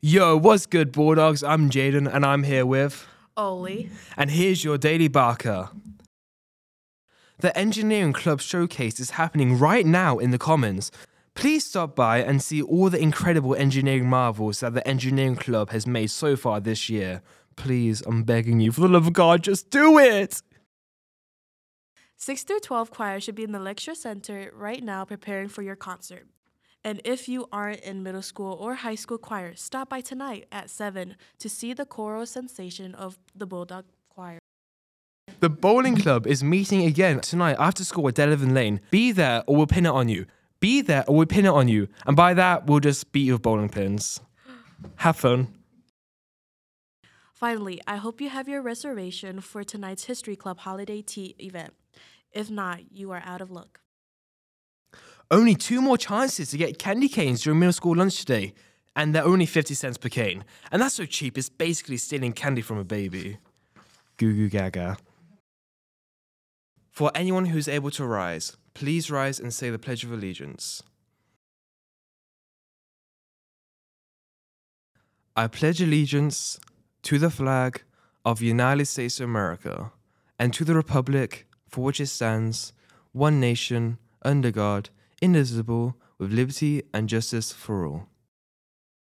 Yo, what's good, Bulldogs? I'm Jaden, and I'm here with. Oli. And here's your Daily Barker. The Engineering Club Showcase is happening right now in the Commons. Please stop by and see all the incredible engineering marvels that the Engineering Club has made so far this year. Please, I'm begging you, for the love of God, just do it! 6 through 12 choir should be in the lecture center right now preparing for your concert. And if you aren't in middle school or high school choir, stop by tonight at 7 to see the choral sensation of the Bulldog Choir. The bowling club is meeting again tonight after school at Delavan Lane. Be there or we'll pin it on you. Be there or we'll pin it on you. And by that, we'll just beat you with bowling pins. Have fun. Finally, I hope you have your reservation for tonight's History Club Holiday Tea event. If not, you are out of luck. Only two more chances to get candy canes during middle school lunch today, and they're only 50 cents per cane. And that's so cheap, it's basically stealing candy from a baby. Goo goo gaga. For anyone who's able to rise, please rise and say the Pledge of Allegiance. I pledge allegiance to the flag of the United States of America and to the republic for which it stands, one nation, under God, indivisible, with liberty and justice for all.